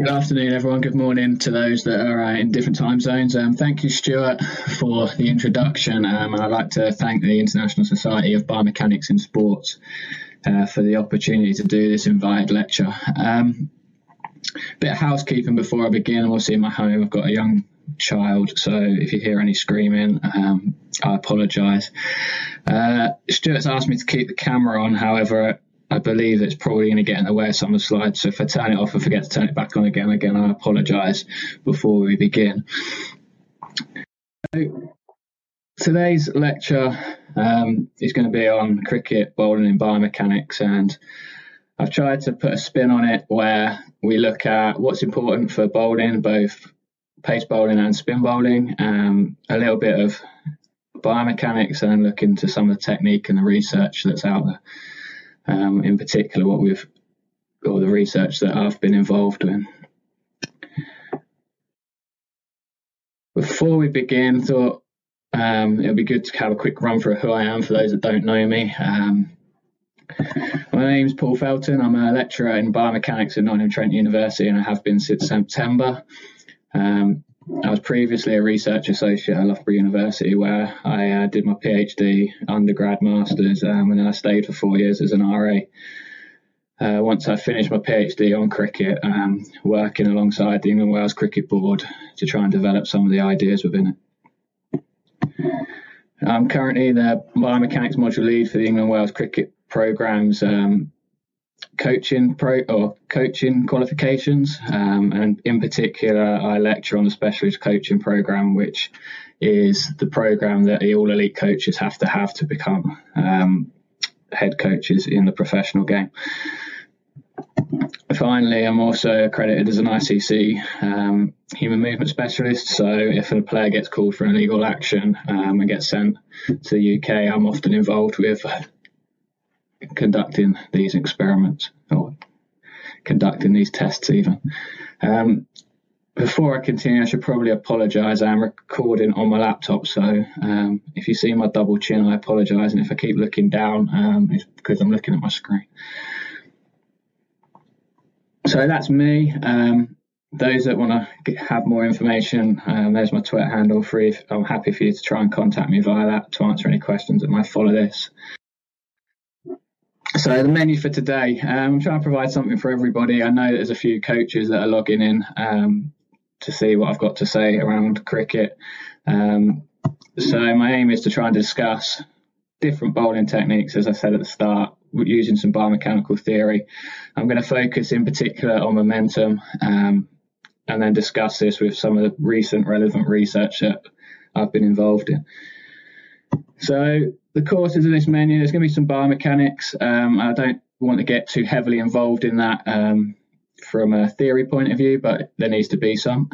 Good afternoon, everyone. Good morning to those that are uh, in different time zones. Um, thank you, Stuart, for the introduction. Um, and I'd like to thank the International Society of Biomechanics in Sports uh, for the opportunity to do this invited lecture. Um, bit of housekeeping before I begin. Obviously, in my home, I've got a young child, so if you hear any screaming, um, I apologise. Uh, Stuart's asked me to keep the camera on, however, I believe it's probably going to get in the way of some of the slides. So if I turn it off and forget to turn it back on again, again, I apologise before we begin. So, today's lecture um, is going to be on cricket, bowling, and biomechanics, and I've tried to put a spin on it where we look at what's important for bowling, both pace bowling and spin bowling, um, a little bit of biomechanics, and then look into some of the technique and the research that's out there um, in particular what we've or the research that I've been involved in. Before we begin, thought um, it'll be good to have a quick run through who I am for those that don't know me. Um, my name's Paul Felton. I'm a lecturer in biomechanics at Nottingham Trent University, and I have been since September. Um, I was previously a research associate at Loughborough University, where I uh, did my PhD, undergrad, masters, um, and then I stayed for four years as an RA. Uh, once I finished my PhD on cricket, um, working alongside the England Wales Cricket Board to try and develop some of the ideas within it. I'm currently the biomechanics module lead for the England Wales Cricket programmes um, coaching pro or coaching qualifications, um, and in particular, I lecture on the specialist coaching program, which is the program that all elite coaches have to have to become um, head coaches in the professional game. Finally, I'm also accredited as an ICC um, human movement specialist. So, if a player gets called for an illegal action um, and gets sent to the UK, I'm often involved with conducting these experiments or conducting these tests even. Um, before I continue, I should probably apologise. I'm recording on my laptop, so um, if you see my double chin, I apologise. And if I keep looking down, um, it's because I'm looking at my screen. So that's me. Um, those that want to have more information, um, there's my Twitter handle. Free. I'm happy for you to try and contact me via that to answer any questions that might follow this. So the menu for today, um, I'm trying to provide something for everybody. I know there's a few coaches that are logging in um, to see what I've got to say around cricket. Um, so my aim is to try and discuss different bowling techniques, as I said at the start, using some biomechanical theory. I'm going to focus in particular on momentum um, and then discuss this with some of the recent relevant research that I've been involved in. So the courses in this menu, there's going to be some biomechanics. Um, I don't want to get too heavily involved in that um, from a theory point of view, but there needs to be some.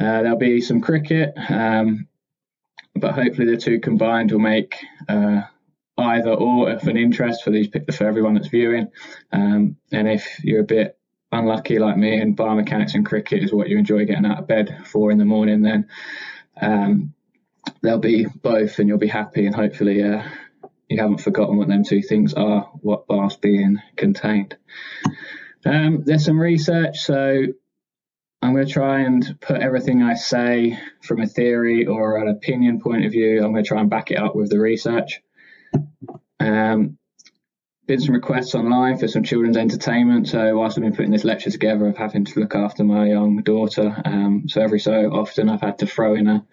Uh, there'll be some cricket, um, but hopefully the two combined will make uh, either or of an interest for these for everyone that's viewing. Um, and if you're a bit unlucky like me and biomechanics and cricket is what you enjoy getting out of bed for in the morning, then they'll be both, and you'll be happy, and hopefully, uh, you haven't forgotten what them two things are, what bar's being contained. Um, there's some research, so I'm going to try and put everything I say from a theory or an opinion point of view. I'm going to try and back it up with the research. Um, been some requests online for some children's entertainment. So whilst I've been putting this lecture together, I've having to look after my young daughter. Um, so every so often, I've had to throw in a,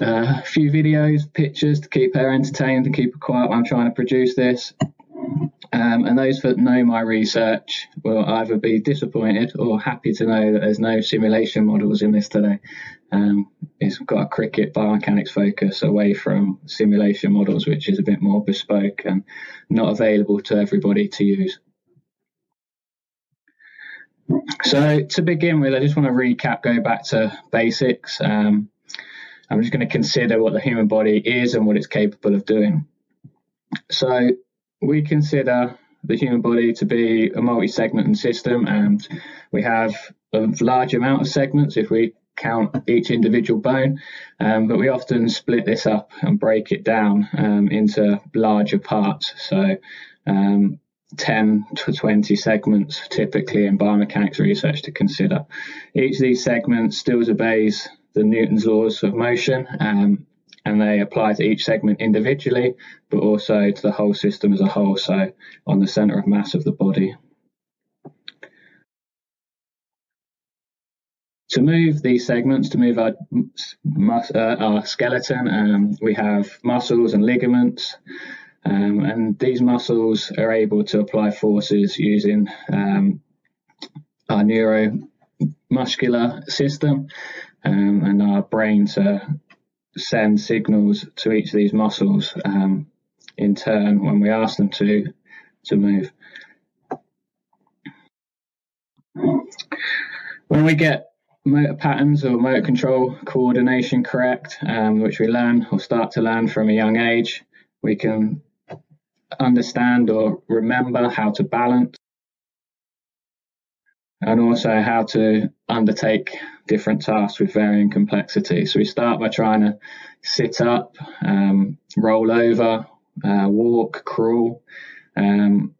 a, few videos, pictures to keep her entertained and keep her quiet while I'm trying to produce this. Um, and those that know my research will either be disappointed or happy to know that there's no simulation models in this today. Um, it's got a cricket biomechanics focus away from simulation models, which is a bit more bespoke and not available to everybody to use. So to begin with, I just want to recap, go back to basics. Um, I'm just going to consider what the human body is and what it's capable of doing. So we consider the human body to be a multi-segment system, and we have a large amount of segments if we count each individual bone, um, but we often split this up and break it down um, into larger parts. So um, 10 to 20 segments typically in biomechanics research to consider. Each of these segments still obeys the Newton's laws of motion um, and they apply to each segment individually but also to the whole system as a whole, so on the center of mass of the body. To move these segments, to move our, uh, our skeleton, um, we have muscles and ligaments, um, and these muscles are able to apply forces using um, our neuromuscular system um, and our brain to send signals to each of these muscles um, in turn when we ask them to to move. When we get motor patterns or motor control coordination correct, um, which we learn or start to learn from a young age, we can understand or remember how to balance and also how to undertake different tasks with varying complexity. So we start by trying to sit up, um, roll over, uh, walk, crawl, um,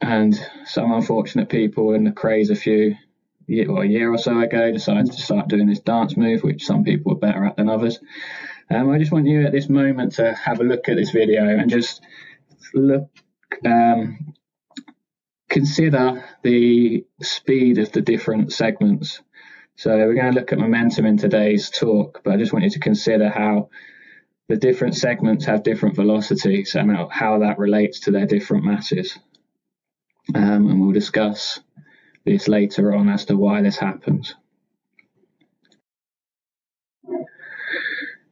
and some unfortunate people in the craze a few or a year or so ago decided to start doing this dance move, which some people are better at than others. Um, I just want you at this moment to have a look at this video and just look, um, consider the speed of the different segments. So we're going to look at momentum in today's talk, but I just want you to consider how the different segments have different velocities and how that relates to their different masses. Um, and we'll discuss this later on as to why this happens.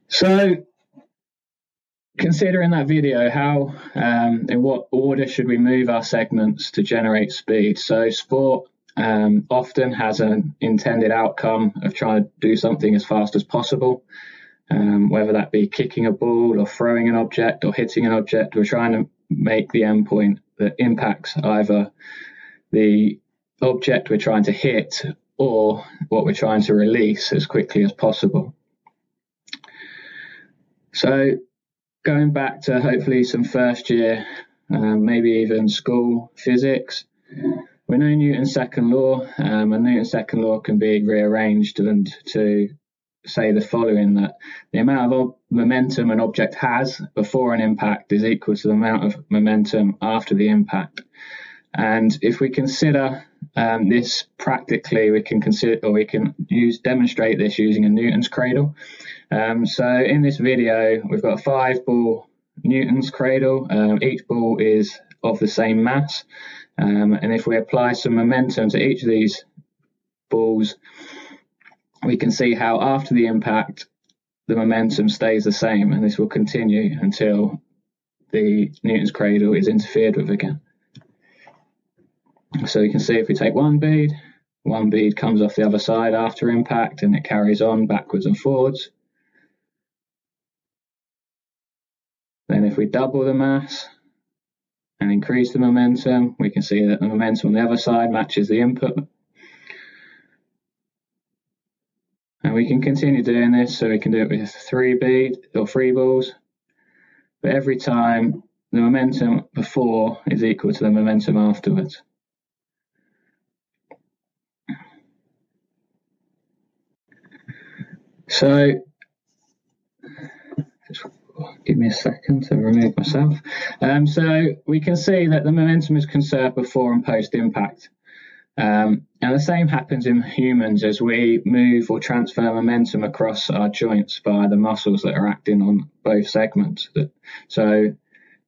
So consider in that video how um, in what order should we move our segments to generate speed? So sport um, often has an intended outcome of trying to do something as fast as possible um, whether that be kicking a ball or throwing an object or hitting an object we're trying to make the endpoint that impacts either the object we're trying to hit or what we're trying to release as quickly as possible. So going back to hopefully some first year, um, maybe even school physics, we know Newton's second law, um, and Newton's second law can be rearranged and to say the following that the amount of momentum an object has before an impact is equal to the amount of momentum after the impact. And if we consider um, this practically, we can consider or we can use demonstrate this using a Newton's cradle. Um, so in this video, we've got five ball Newton's cradle. Um, each ball is of the same mass. Um, and if we apply some momentum to each of these balls, we can see how after the impact, the momentum stays the same. And this will continue until the Newton's cradle is interfered with again. So you can see if we take one bead, one bead comes off the other side after impact and it carries on backwards and forwards. Then if we double the mass and increase the momentum, we can see that the momentum on the other side matches the input. And we can continue doing this, so we can do it with three bead or three balls. But every time the momentum before is equal to the momentum afterwards. So give me a second to remove myself. Um, so we can see that the momentum is conserved before and post impact. Um, and the same happens in humans as we move or transfer momentum across our joints by the muscles that are acting on both segments. So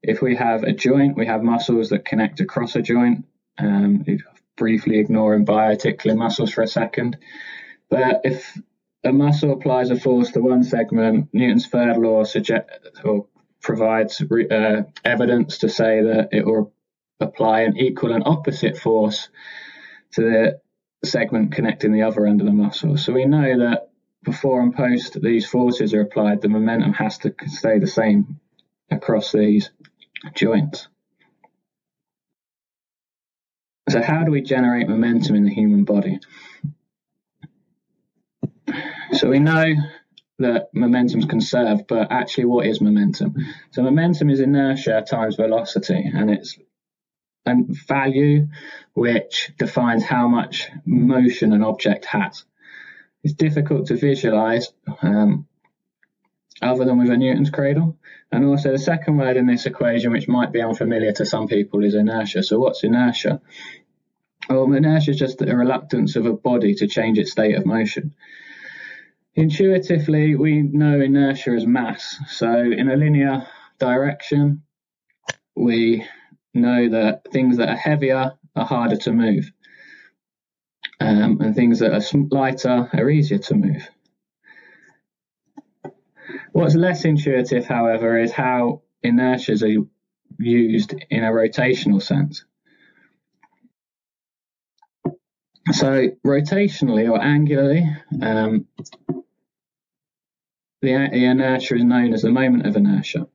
if we have a joint, we have muscles that connect across a joint. Um, briefly ignoring biarticular muscles for a second. But if a muscle applies a force to one segment, Newton's third law suggest, or provides uh, evidence to say that it will apply an equal and opposite force to the segment connecting the other end of the muscle. So we know that before and post these forces are applied, the momentum has to stay the same across these joints. So how do we generate momentum in the human body? So we know that momentum is conserved, but actually, what is momentum? So momentum is inertia times velocity, and it's a value which defines how much motion an object has. It's difficult to visualize um, other than with a Newton's cradle. And also the second word in this equation, which might be unfamiliar to some people, is inertia. So what's inertia? Well, inertia is just the reluctance of a body to change its state of motion. Intuitively, we know inertia as mass. So in a linear direction, we know that things that are heavier are harder to move. Um, and things that are lighter are easier to move. What's less intuitive, however, is how inertias are used in a rotational sense. So, rotationally or angularly, um, the, the, inertia is known as the moment of inertia.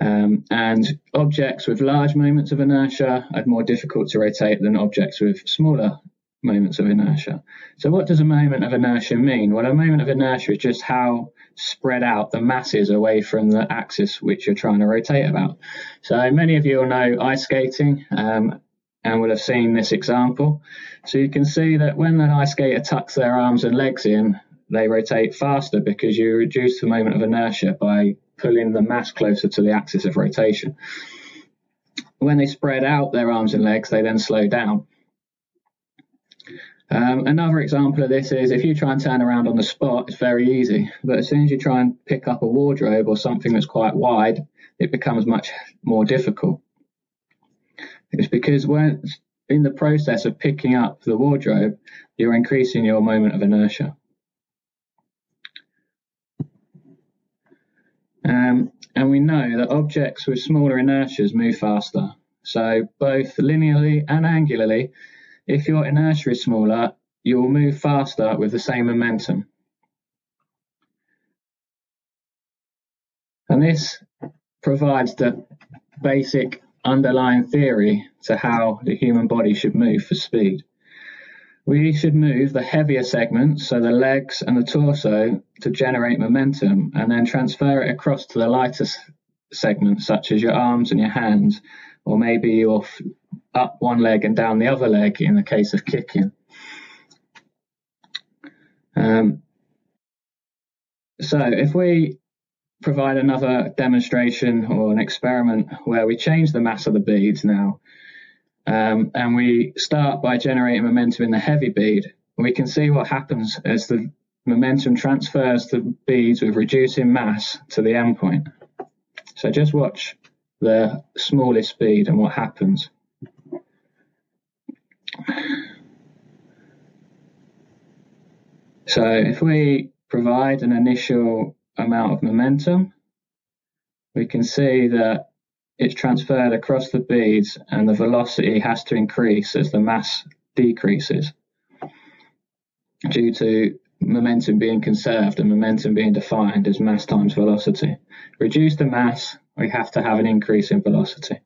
Um, and objects with large moments of inertia are more difficult to rotate than objects with smaller moments of inertia. So, what does a moment of inertia mean? Well, a moment of inertia is just how spread out the masses away from the axis which you're trying to rotate about. So, many of you will know ice skating um, and will have seen this example. So, you can see that when an ice skater tucks their arms and legs in, they rotate faster because you reduce the moment of inertia by pulling the mass closer to the axis of rotation. When they spread out their arms and legs, they then slow down. Um, another example of this is if you try and turn around on the spot, it's very easy. But as soon as you try and pick up a wardrobe or something that's quite wide, it becomes much more difficult. It's because when in the process of picking up the wardrobe, you're increasing your moment of inertia. Um, and we know that objects with smaller inertias move faster. So both linearly and angularly, if your inertia is smaller, you will move faster with the same momentum. And this provides the basic underlying theory to how the human body should move for speed. We should move the heavier segments, so the legs and the torso, to generate momentum and then transfer it across to the lighter segments, such as your arms and your hands, or maybe your up one leg and down the other leg in the case of kicking. Um, so if we provide another demonstration or an experiment where we change the mass of the beads now, um, and we start by generating momentum in the heavy bead. We can see what happens as the momentum transfers the beads with reducing mass to the endpoint. So just watch the smallest bead and what happens. So if we provide an initial amount of momentum, we can see that it's transferred across the beads and the velocity has to increase as the mass decreases due to momentum being conserved and momentum being defined as mass times velocity. Reduce the mass, we have to have an increase in velocity.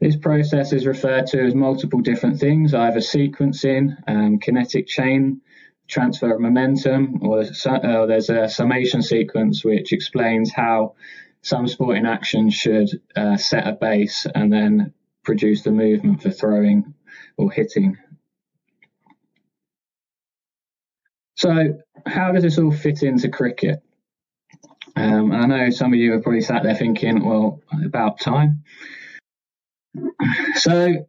This process is referred to as multiple different things, either sequencing, um, kinetic chain, transfer of momentum, or uh, there's a summation sequence which explains how some sporting action should uh, set a base and then produce the movement for throwing or hitting. So, how does this all fit into cricket? Um, I know some of you are probably sat there thinking, well, about time. So,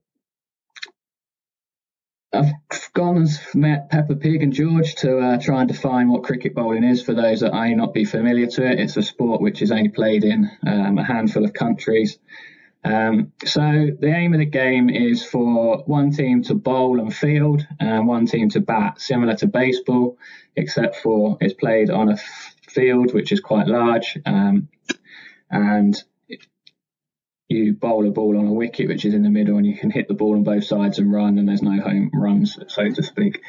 I've gone and met Peppa Pig and George to uh, try and define what cricket bowling is for those that may not be familiar to it. It's a sport which is only played in um, a handful of countries. Um, so the aim of the game is for one team to bowl and field and one team to bat, similar to baseball, except for it's played on a f- field which is quite large. Um, and you bowl a ball on a wicket which is in the middle and you can hit the ball on both sides and run and there's no home runs so to speak.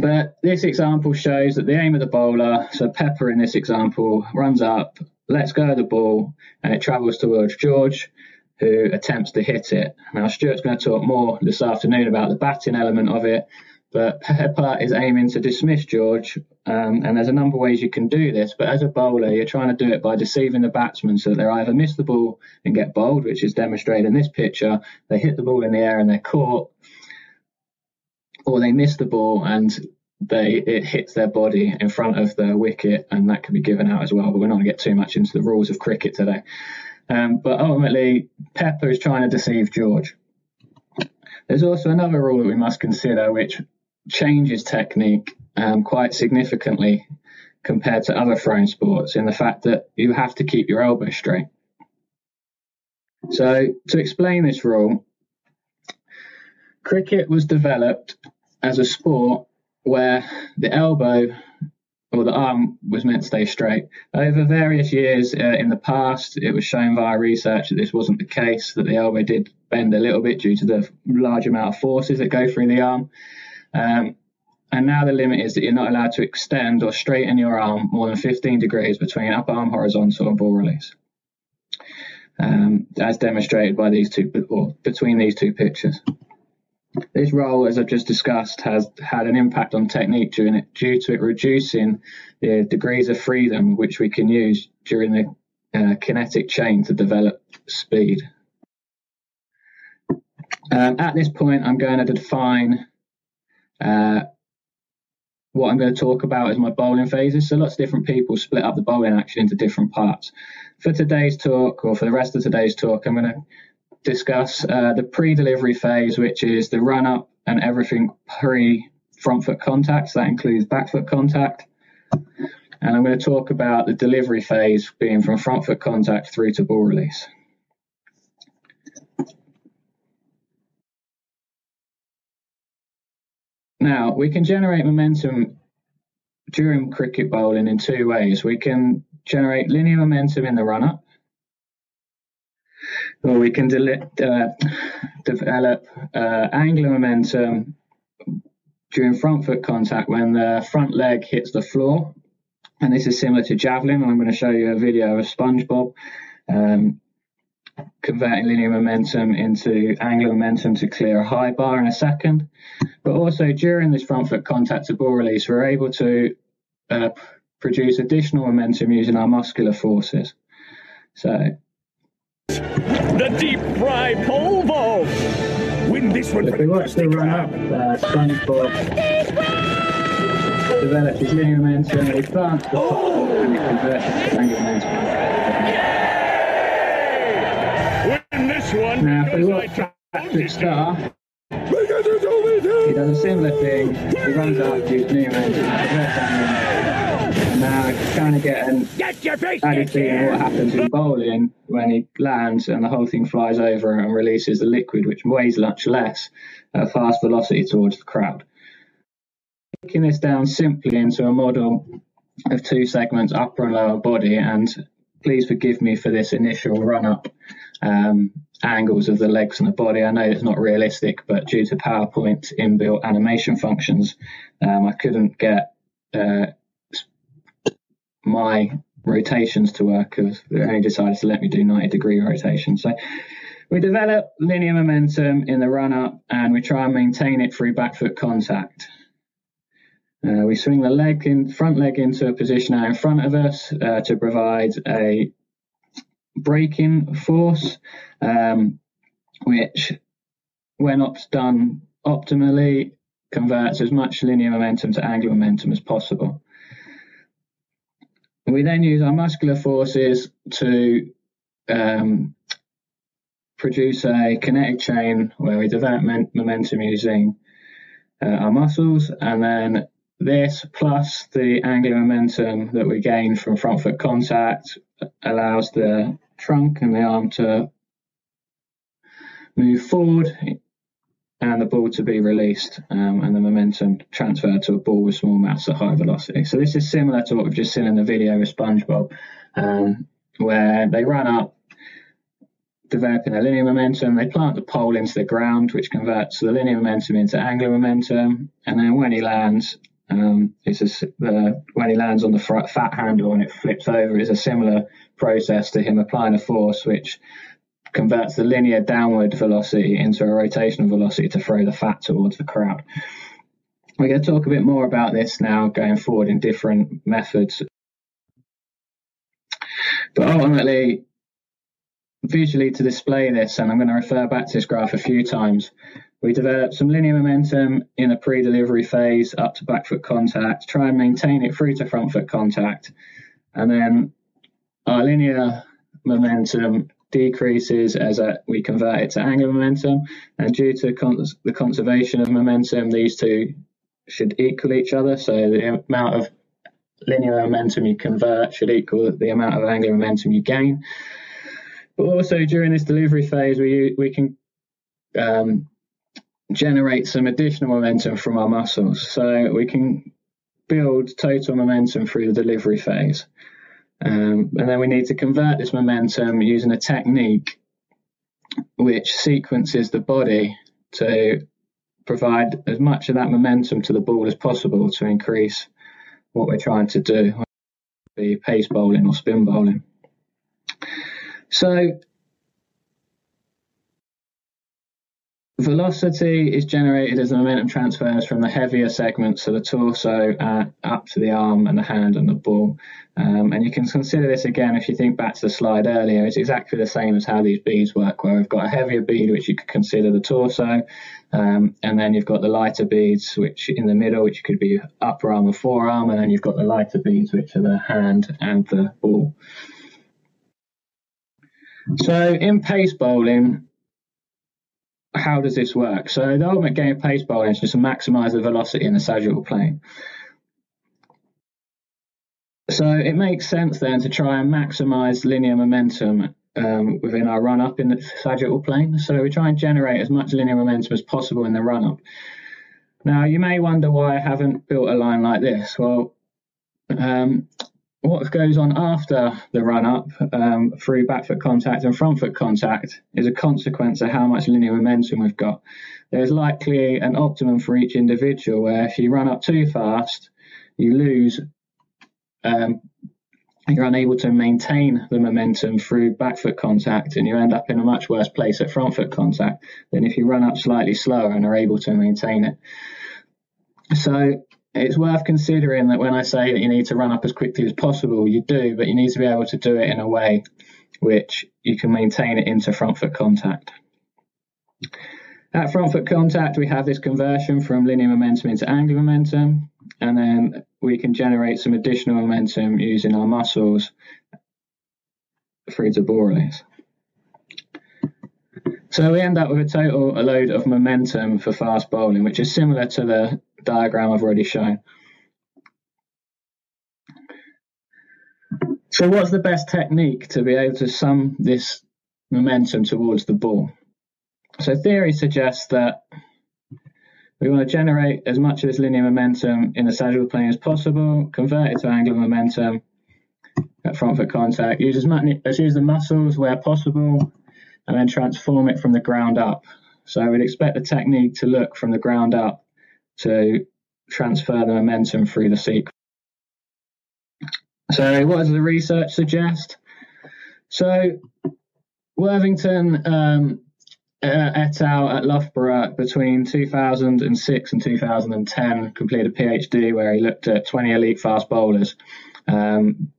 But this example shows that the aim of the bowler so Peppa in this example runs up lets go of the ball and it travels towards george who attempts to hit it. Now stuart's going to talk more this afternoon about the batting element of it But Peppa is aiming to dismiss George, um, and there's a number of ways you can do this. But as a bowler, you're trying to do it by deceiving the batsman so that they either miss the ball and get bowled, which is demonstrated in this picture, they hit the ball in the air and they're caught, or they miss the ball and they it hits their body in front of the wicket, and that can be given out as well. But we're not going to get too much into the rules of cricket today. Um, but ultimately, Peppa is trying to deceive George. There's also another rule that we must consider, which changes technique um, quite significantly compared to other throwing sports, in the fact that you have to keep your elbow straight. So, to explain this rule, cricket was developed as a sport where the elbow or the arm was meant to stay straight. Over various years uh, in the past, it was shown via research that this wasn't the case, that the elbow did bend a little bit due to the large amount of forces that go through the arm. Um, and now the limit is that you're not allowed to extend or straighten your arm more than 15 degrees between up arm horizontal and ball release, um, as demonstrated by these two, or between these two pictures. This role, as I've just discussed, has had an impact on technique during it, due to it reducing the degrees of freedom which we can use during the uh, kinetic chain to develop speed. Um, at this point, I'm going to define uh, what I'm going to talk about is my bowling phases. So lots of different people split up the bowling action into different parts. For today's talk, or for the rest of today's talk, I'm going to discuss uh, the pre-delivery phase, which is the run-up and everything pre front foot contact. So that includes back foot contact. And I'm going to talk about the delivery phase being from front foot contact through to ball release. Now, we can generate momentum during cricket bowling in two ways. We can generate linear momentum in the run up, or we can de- uh, develop uh, angular momentum during front foot contact when the front leg hits the floor. And this is similar to javelin. I'm going to show you a video of SpongeBob um, converting linear momentum into angular momentum to clear a high bar in a second. But also during this front foot contact to ball release, we're able to uh, produce additional momentum using our muscular forces. So the deep fry pole vault. Win this one. If we watch the run up, uh, SpongeBob develops his linear momentum, he plants the oh. and he converts it to angular momentum. Now, if we watch Patrick Star, he does a similar thing. He runs up, uses linear momentum, converts angular momentum. Now trying to get an added feeling what happens in bowling when he lands and the whole thing flies over and releases the liquid, which weighs much less at a fast velocity towards the crowd. Breaking this down simply into a model of two segments, upper and lower body, and please forgive me for this initial run up um, angles of the legs and the body. I know it's not realistic, but due to PowerPoint inbuilt animation functions, um, I couldn't get uh, my rotations to work because they only decided to let me do 90 degree rotation. So we develop linear momentum in the run up and we try and maintain it through back foot contact. Uh, we swing the leg in front leg into a position out in front of us uh, to provide a braking force, um, which, when done optimally, converts as much linear momentum to angular momentum as possible. We then use our muscular forces to um, produce a kinetic chain where we develop momentum using uh, our muscles, and then this plus the angular momentum that we gain from front foot contact allows the trunk and the arm to move forward and the ball to be released um, and the momentum transferred to a ball with small mass at high velocity. So this is similar to what we've just seen in the video with SpongeBob, um, where they run up, developing a linear momentum, they plant the pole into the ground, which converts the linear momentum into angular momentum, and then when he lands, um, it's a, uh, when he lands on the fat handle and it flips over, it's a similar process to him applying a force, which converts the linear downward velocity into a rotational velocity to throw the fat towards the crowd. we're going to talk a bit more about this now going forward in different methods. But ultimately, visually to display this, and I'm going to refer back to this graph a few times, we develop some linear momentum in a pre-delivery phase up to back foot contact, try and maintain it through to front foot contact, and then our linear momentum decreases as we convert it to angular momentum, and due to con the conservation of momentum, these two should equal each other. So the amount of linear momentum you convert should equal the amount of angular momentum you gain. But also during this delivery phase, we we can um, generate some additional momentum from our muscles. So we can build total momentum through the delivery phase. Um, and then we need to convert this momentum using a technique which sequences the body to provide as much of that momentum to the ball as possible to increase what we're trying to do, be pace bowling or spin bowling. So Velocity is generated as the momentum transfers from the heavier segments of the torso uh, up to the arm and the hand and the ball. Um, and you can consider this again if you think back to the slide earlier. It's exactly the same as how these beads work, where we've got a heavier bead, which you could consider the torso, um, and then you've got the lighter beads, which in the middle, which could be upper arm or forearm, and then you've got the lighter beads, which are the hand and the ball. So in pace bowling, how does this work? So the ultimate game of pace is just to maximize the velocity in the sagittal plane. So it makes sense then to try and maximize linear momentum um, within our run up in the sagittal plane. So we try and generate as much linear momentum as possible in the run up. Now you may wonder why I haven't built a line like this. Well, um, what goes on after the run up um, through back foot contact and front foot contact is a consequence of how much linear momentum we've got. There's likely an optimum for each individual where if you run up too fast, you lose, um, you're unable to maintain the momentum through back foot contact and you end up in a much worse place at front foot contact than if you run up slightly slower and are able to maintain it. So it's worth considering that when I say that you need to run up as quickly as possible, you do, but you need to be able to do it in a way which you can maintain it into front foot contact. At front foot contact, we have this conversion from linear momentum into angular momentum, and then we can generate some additional momentum using our muscles through to ball. So we end up with a total load of momentum for fast bowling, which is similar to the diagram I've already shown. So what's the best technique to be able to sum this momentum towards the ball? So theory suggests that we want to generate as much of this linear momentum in the sagittal plane as possible, convert it to angular momentum at front foot contact, use as much as use the muscles where possible, and then transform it from the ground up. So we'd expect the technique to look from the ground up to transfer the momentum through the sequence. So, what does the research suggest? So, Worthington um, uh, et al. at Loughborough between 2006 and 2010 completed a PhD where he looked at 20 elite fast bowlers, um,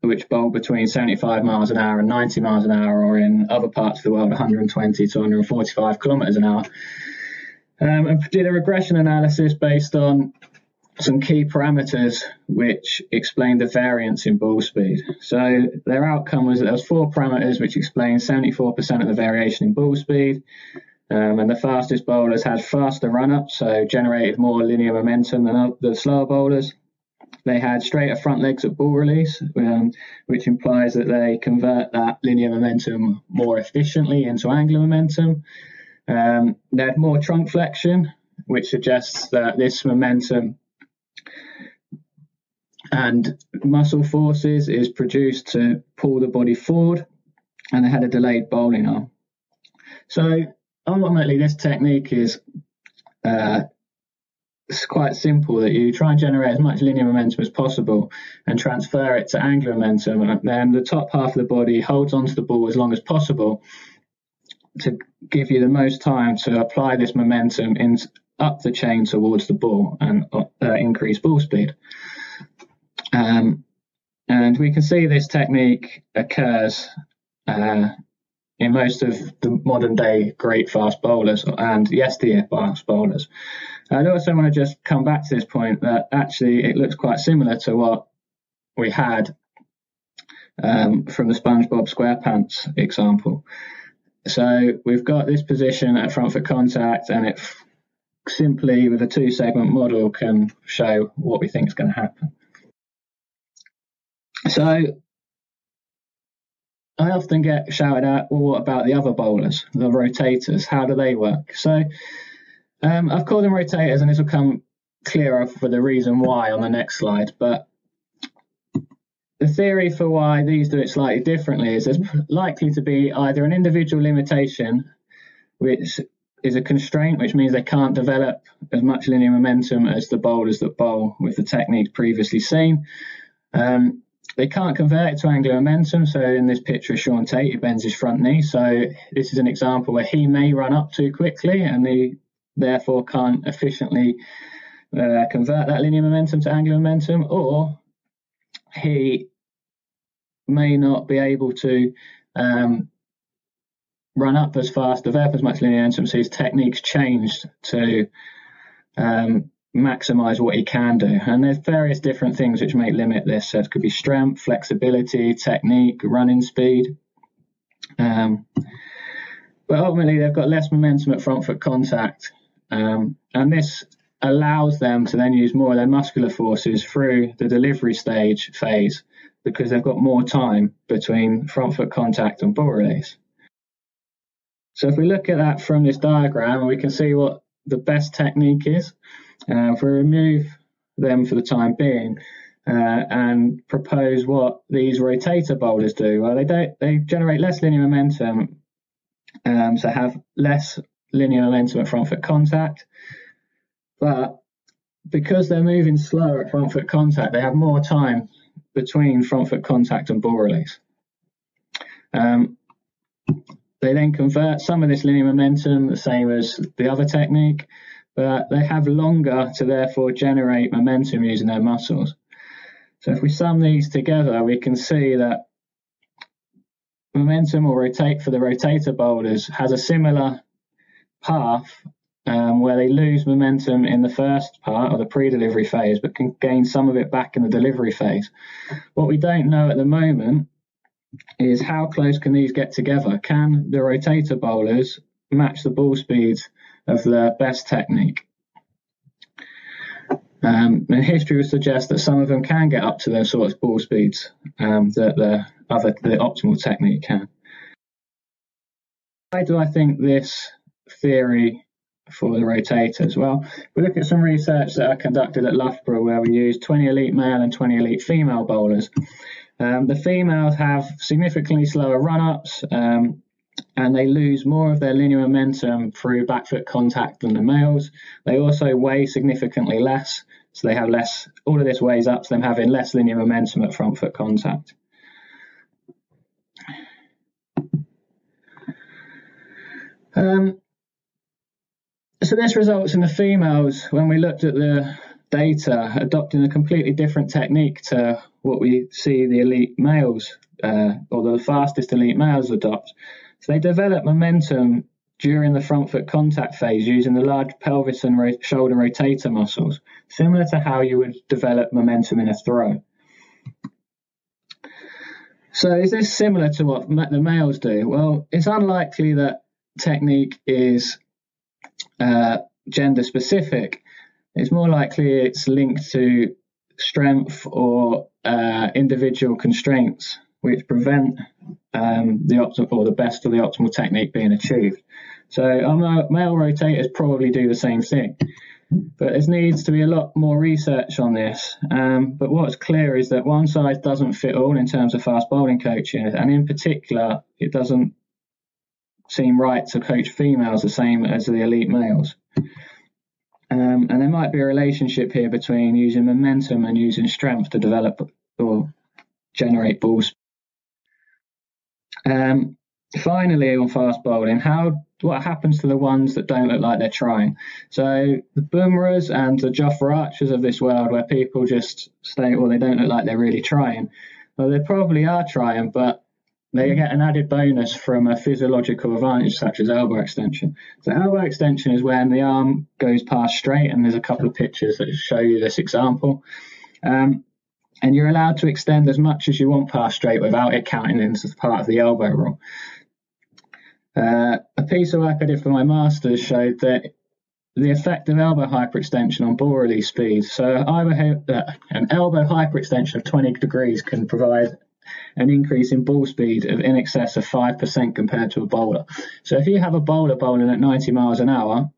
which bowl between 75 miles an hour and 90 miles an hour, or in other parts of the world, 120 to 145 kilometers an hour um, and did a regression analysis based on some key parameters which explained the variance in ball speed. So their outcome was that there was four parameters which explained 74% of the variation in ball speed. Um, and the fastest bowlers had faster run-ups, so generated more linear momentum than the slower bowlers. They had straighter front legs at ball release, um, which implies that they convert that linear momentum more efficiently into angular momentum. Um, they had more trunk flexion, which suggests that this momentum and muscle forces is produced to pull the body forward, and they had a delayed bowling arm. So ultimately, this technique is uh, it's quite simple that you try and generate as much linear momentum as possible and transfer it to angular momentum, and then the top half of the body holds onto the ball as long as possible to give you the most time to apply this momentum in up the chain towards the ball and uh, increase ball speed. Um, and we can see this technique occurs uh, in most of the modern day great fast bowlers and yesteryear fast bowlers. I'd also want to just come back to this point that actually it looks quite similar to what we had um, from the SpongeBob SquarePants example. So we've got this position at front foot contact, and it simply with a two segment model can show what we think is going to happen. So I often get shouted at, well, what about the other bowlers, the rotators? How do they work? So um, I've called them rotators, and this will come clearer for the reason why on the next slide. But the theory for why these do it slightly differently is there's likely to be either an individual limitation, which is a constraint, which means they can't develop as much linear momentum as the bowlers that bowl with the technique previously seen. Um, they can't convert it to angular momentum. So in this picture of Shaun Tait, he bends his front knee. So this is an example where he may run up too quickly and he therefore can't efficiently uh, convert that linear momentum to angular momentum, or he may not be able to um, run up as fast, develop as much linear momentum, so his technique's changed to um, maximize what he can do. And there's various different things which may limit this. So it could be strength, flexibility, technique, running speed. Um, but ultimately, they've got less momentum at front foot contact. Um, and this allows them to then use more of their muscular forces through the delivery stage phase because they've got more time between front foot contact and ball release. So if we look at that from this diagram, we can see what the best technique is. Uh, if we remove them for the time being uh, and propose what these rotator bowlers do, well, they don't they generate less linear momentum, um, so have less linear momentum at front foot contact, but because they're moving slower at front foot contact, they have more time between front foot contact and ball release. Um, they then convert some of this linear momentum the same as the other technique, but they have longer to therefore generate momentum using their muscles. So if we sum these together, we can see that momentum or rotate for the rotator boulders has a similar path um, where they lose momentum in the first part of the pre-delivery phase, but can gain some of it back in the delivery phase. What we don't know at the moment is how close can these get together? Can the rotator bowlers match the ball speeds of the best technique. Um, and history would suggest that some of them can get up to those sorts of ball speeds um, that the other the optimal technique can. Why do I think this theory for the rotators? Well, we look at some research that I conducted at Loughborough where we used 20 elite male and 20 elite female bowlers. Um, the females have significantly slower run-ups, um, and they lose more of their linear momentum through back foot contact than the males. They also weigh significantly less, so they have less. All of this weighs up to them having less linear momentum at front foot contact. Um, so this results in the females when we looked at the data adopting a completely different technique to what we see the elite males uh, or the fastest elite males adopt. So they develop momentum during the front foot contact phase using the large pelvis and ro- shoulder rotator muscles, similar to how you would develop momentum in a throw. So is this similar to what the males do? Well, it's unlikely that technique is uh, gender specific. It's more likely it's linked to strength or uh, individual constraints which prevent um, the optimal or the best of the optimal technique being achieved. So male rotators probably do the same thing, but there needs to be a lot more research on this. Um, but what's clear is that one size doesn't fit all in terms of fast bowling coaching, and in particular, it doesn't seem right to coach females the same as the elite males. Um, and there might be a relationship here between using momentum and using strength to develop or generate balls. Um, finally, on fast bowling, how what happens to the ones that don't look like they're trying? So the Bumrahs and the Jofra Archers of this world, where people just stay, well, they don't look like they're really trying. Well, they probably are trying, but they get an added bonus from a physiological advantage such as elbow extension. So elbow extension is when the arm goes past straight, and there's a couple of pictures that show you this example. Um, and you're allowed to extend as much as you want past straight without it counting into part of the elbow rule. Uh, a piece of work I did for my master's showed that the effect of elbow hyperextension on ball release speed. So uh, an elbow hyperextension of 20 degrees can provide an increase in ball speed of in excess of 5% compared to a bowler. So if you have a bowler bowling at 90 miles an hour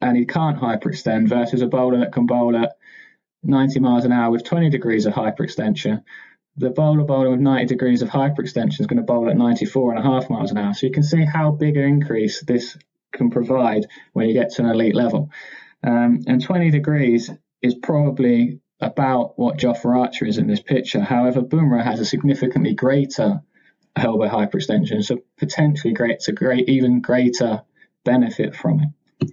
and he can't hyperextend versus a bowler that can bowl at 90 miles an hour with 20 degrees of hyperextension, the bowler bowling with 90 degrees of hyperextension is going to bowl at 94 and a half miles an hour. So you can see how big an increase this can provide when you get to an elite level. Um, and 20 degrees is probably about what Jofra Archer is in this picture. However, Bumrah has a significantly greater elbow hyperextension, so potentially great, a great, even greater benefit from it.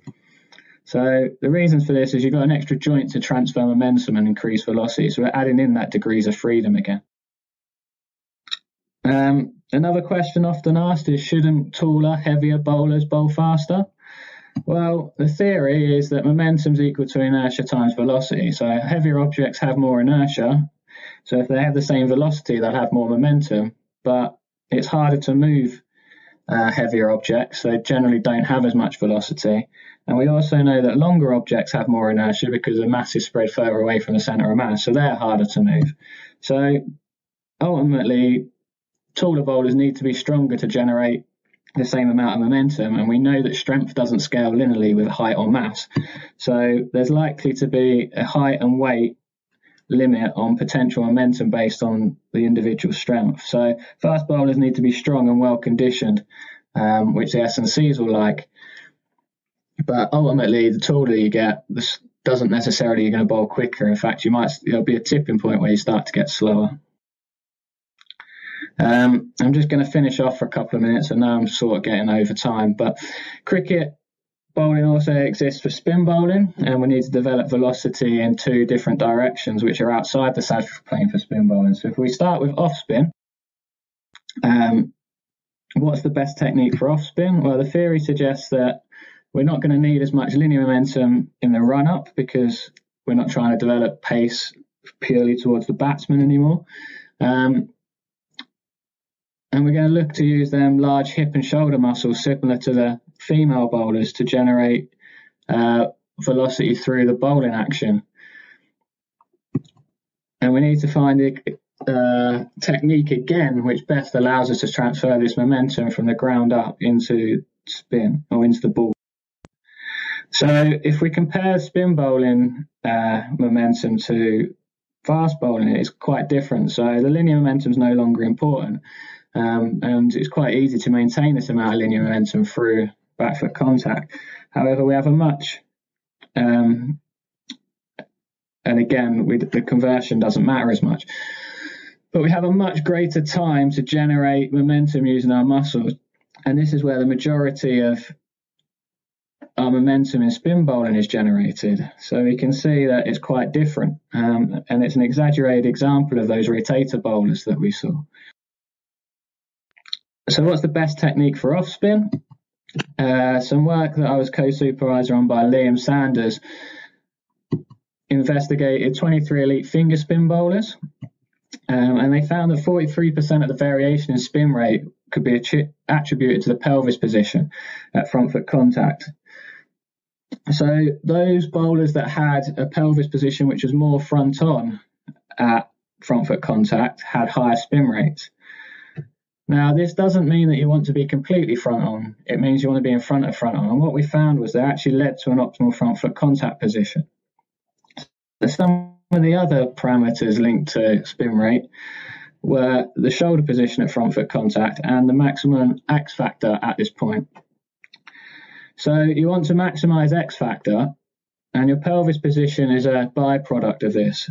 So the reasons for this is you've got an extra joint to transfer momentum and increase velocity. So we're adding in that degrees of freedom again. Um, another question often asked is shouldn't taller, heavier bowlers bowl faster? Well, the theory is that momentum is equal to inertia times velocity. So heavier objects have more inertia. So if they have the same velocity, they'll have more momentum. But it's harder to move uh, heavier objects, so generally don't have as much velocity. And we also know that longer objects have more inertia because the mass is spread further away from the center of mass, so they're harder to move. So ultimately, taller bowlers need to be stronger to generate the same amount of momentum, and we know that strength doesn't scale linearly with height or mass. So there's likely to be a height and weight limit on potential momentum based on the individual strength. So fast bowlers need to be strong and well conditioned, um, which the S&Cs will like. But ultimately, the taller you get, this doesn't necessarily you're going to bowl quicker. In fact, you might there'll be a tipping point where you start to get slower. Um, I'm just going to finish off for a couple of minutes, and now I'm sort of getting over time. But cricket bowling also exists for spin bowling, and we need to develop velocity in two different directions, which are outside the sagittal plane for spin bowling. So if we start with off spin, um, what's the best technique for off spin? Well, the theory suggests that we're not going to need as much linear momentum in the run up because we're not trying to develop pace purely towards the batsman anymore. Um, and we're going to look to use them large hip and shoulder muscles similar to the female bowlers to generate uh, velocity through the bowling action. And we need to find a uh, technique again which best allows us to transfer this momentum from the ground up into spin or into the ball. So if we compare spin bowling uh, momentum to fast bowling, it's quite different. So the linear momentum is no longer important. Um, and it's quite easy to maintain this amount of linear momentum through back foot contact. However, we have a much, um, and again, we, the conversion doesn't matter as much, but we have a much greater time to generate momentum using our muscles. And this is where the majority of our momentum in spin bowling is generated. So we can see that it's quite different. Um, and it's an exaggerated example of those rotator bowlers that we saw. So, what's the best technique for off spin? Uh, some work that I was co-supervisor on by Liam Sanders investigated 23 elite finger spin bowlers, um, and they found that 43% of the variation in spin rate could be attributed to the pelvis position at front foot contact. So those bowlers that had a pelvis position which was more front on at front foot contact had higher spin rates. Now, this doesn't mean that you want to be completely front on. It means you want to be in front of front on. And what we found was that actually led to an optimal front foot contact position. Some of the other parameters linked to spin rate were the shoulder position at front foot contact and the maximum X factor at this point. So you want to maximize X factor, and your pelvis position is a byproduct of this.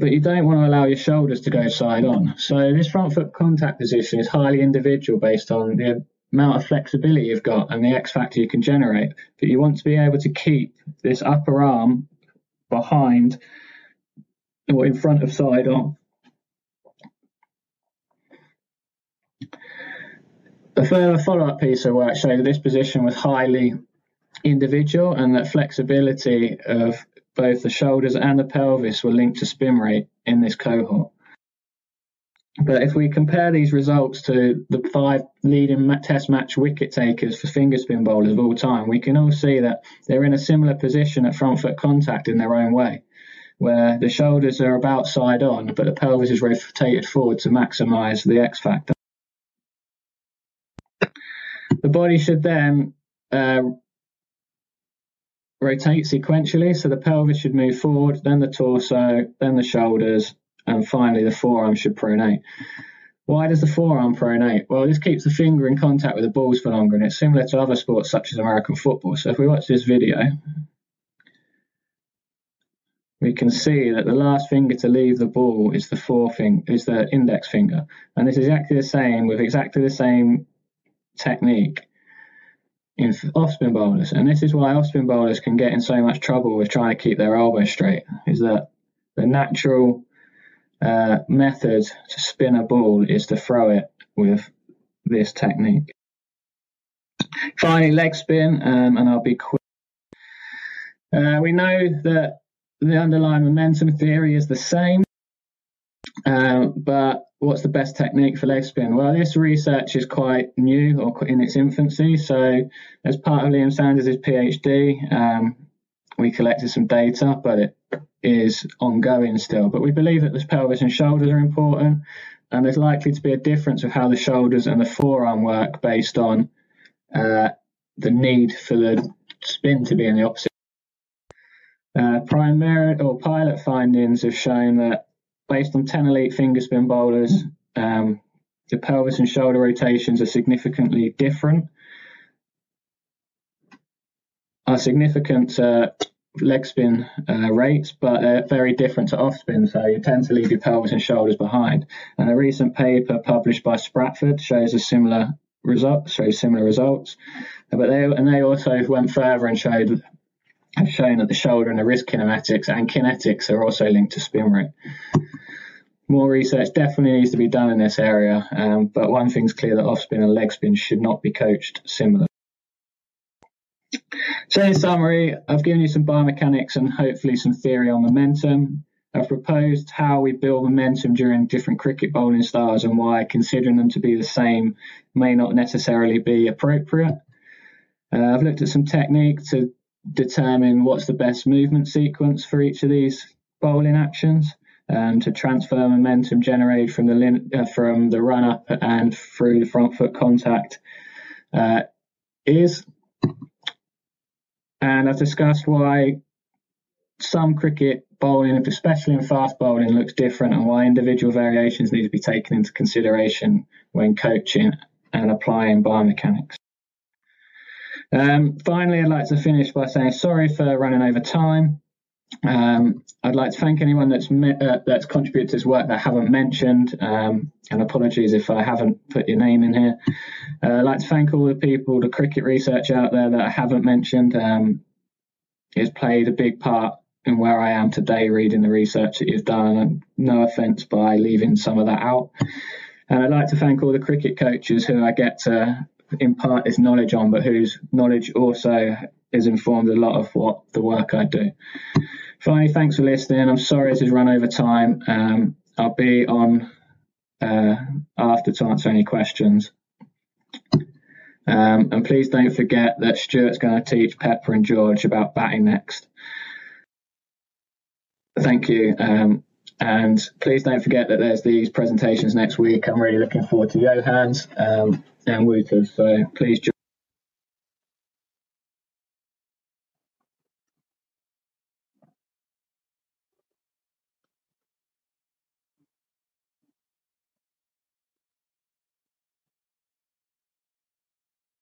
But you don't want to allow your shoulders to go side on. So this front foot contact position is highly individual based on the amount of flexibility you've got and the X factor you can generate. But you want to be able to keep this upper arm behind or in front of side on. A further follow-up piece of work showed that this position was highly individual and that flexibility of both the shoulders and the pelvis were linked to spin rate in this cohort. But if we compare these results to the five leading test match wicket takers for finger spin bowlers of all time, we can all see that they're in a similar position at front foot contact in their own way, where the shoulders are about side on, but the pelvis is rotated forward to maximize the X factor. The body should then uh, rotate sequentially. So the pelvis should move forward, then the torso, then the shoulders, and finally the forearm should pronate. Why does the forearm pronate? Well, this keeps the finger in contact with the balls for longer, and it's similar to other sports such as American football. So if we watch this video, we can see that the last finger to leave the ball is the forefinger, is the index finger, and this is exactly the same with exactly the same technique in off-spin bowlers, and this is why off-spin bowlers can get in so much trouble with trying to keep their elbow straight. Is that the natural uh, method to spin a ball is to throw it with this technique. Finally, leg spin, um, and I'll be quick. Uh, we know that the underlying momentum theory is the same, uh, but what's the best technique for leg spin? Well, this research is quite new or in its infancy. So, as part of Liam Sanders' PhD, um, we collected some data, but it is ongoing still. But we believe that the pelvis and shoulders are important, and there's likely to be a difference of how the shoulders and the forearm work based on uh, the need for the spin to be in the opposite. Uh, primary or pilot findings have shown that based on 10 elite finger spin bowlers, um, the pelvis and shoulder rotations are significantly different. Are significant uh, leg spin uh, rates, but they're very different to off spin. So you tend to leave your pelvis and shoulders behind. And a recent paper published by Spratford shows a similar result, shows similar results. But they and they also went further and showed have shown that the shoulder and the wrist kinematics and kinetics are also linked to spin rate more research definitely needs to be done in this area, um, but one thing's clear that off spin and leg spin should not be coached similar. So, in summary, I've given you some biomechanics and hopefully some theory on momentum. I've proposed how we build momentum during different cricket bowling styles and why considering them to be the same may not necessarily be appropriate. Uh, I've looked at some technique to determine what's the best movement sequence for each of these bowling actions um, to transfer momentum generated from the lin- uh, from the run up and through the front foot contact uh, is. And I've discussed why some cricket bowling, especially in fast bowling, looks different and why individual variations need to be taken into consideration when coaching and applying biomechanics. Um, finally, I'd like to finish by saying sorry for running over time. Um, I'd like to thank anyone that's uh, that's contributed to this work that I haven't mentioned, um, and apologies if I haven't put your name in here. Uh, I'd like to thank all the people, the cricket research out there that I haven't mentioned. Um, it's played a big part in where I am today, reading the research that you've done, and no offence by leaving some of that out. And I'd like to thank all the cricket coaches who I get to impart this knowledge on, but whose knowledge also is informed a lot of what the work I do. Finally, thanks for listening. I'm sorry this has run over time. Um, I'll be on uh, after to answer any questions. Um, and please don't forget that Stuart's going to teach Peppa and George about batting next. Thank you. Um, and please don't forget that there's these presentations next week. I'm really looking forward to Johan's um, and Wouter's. So please join.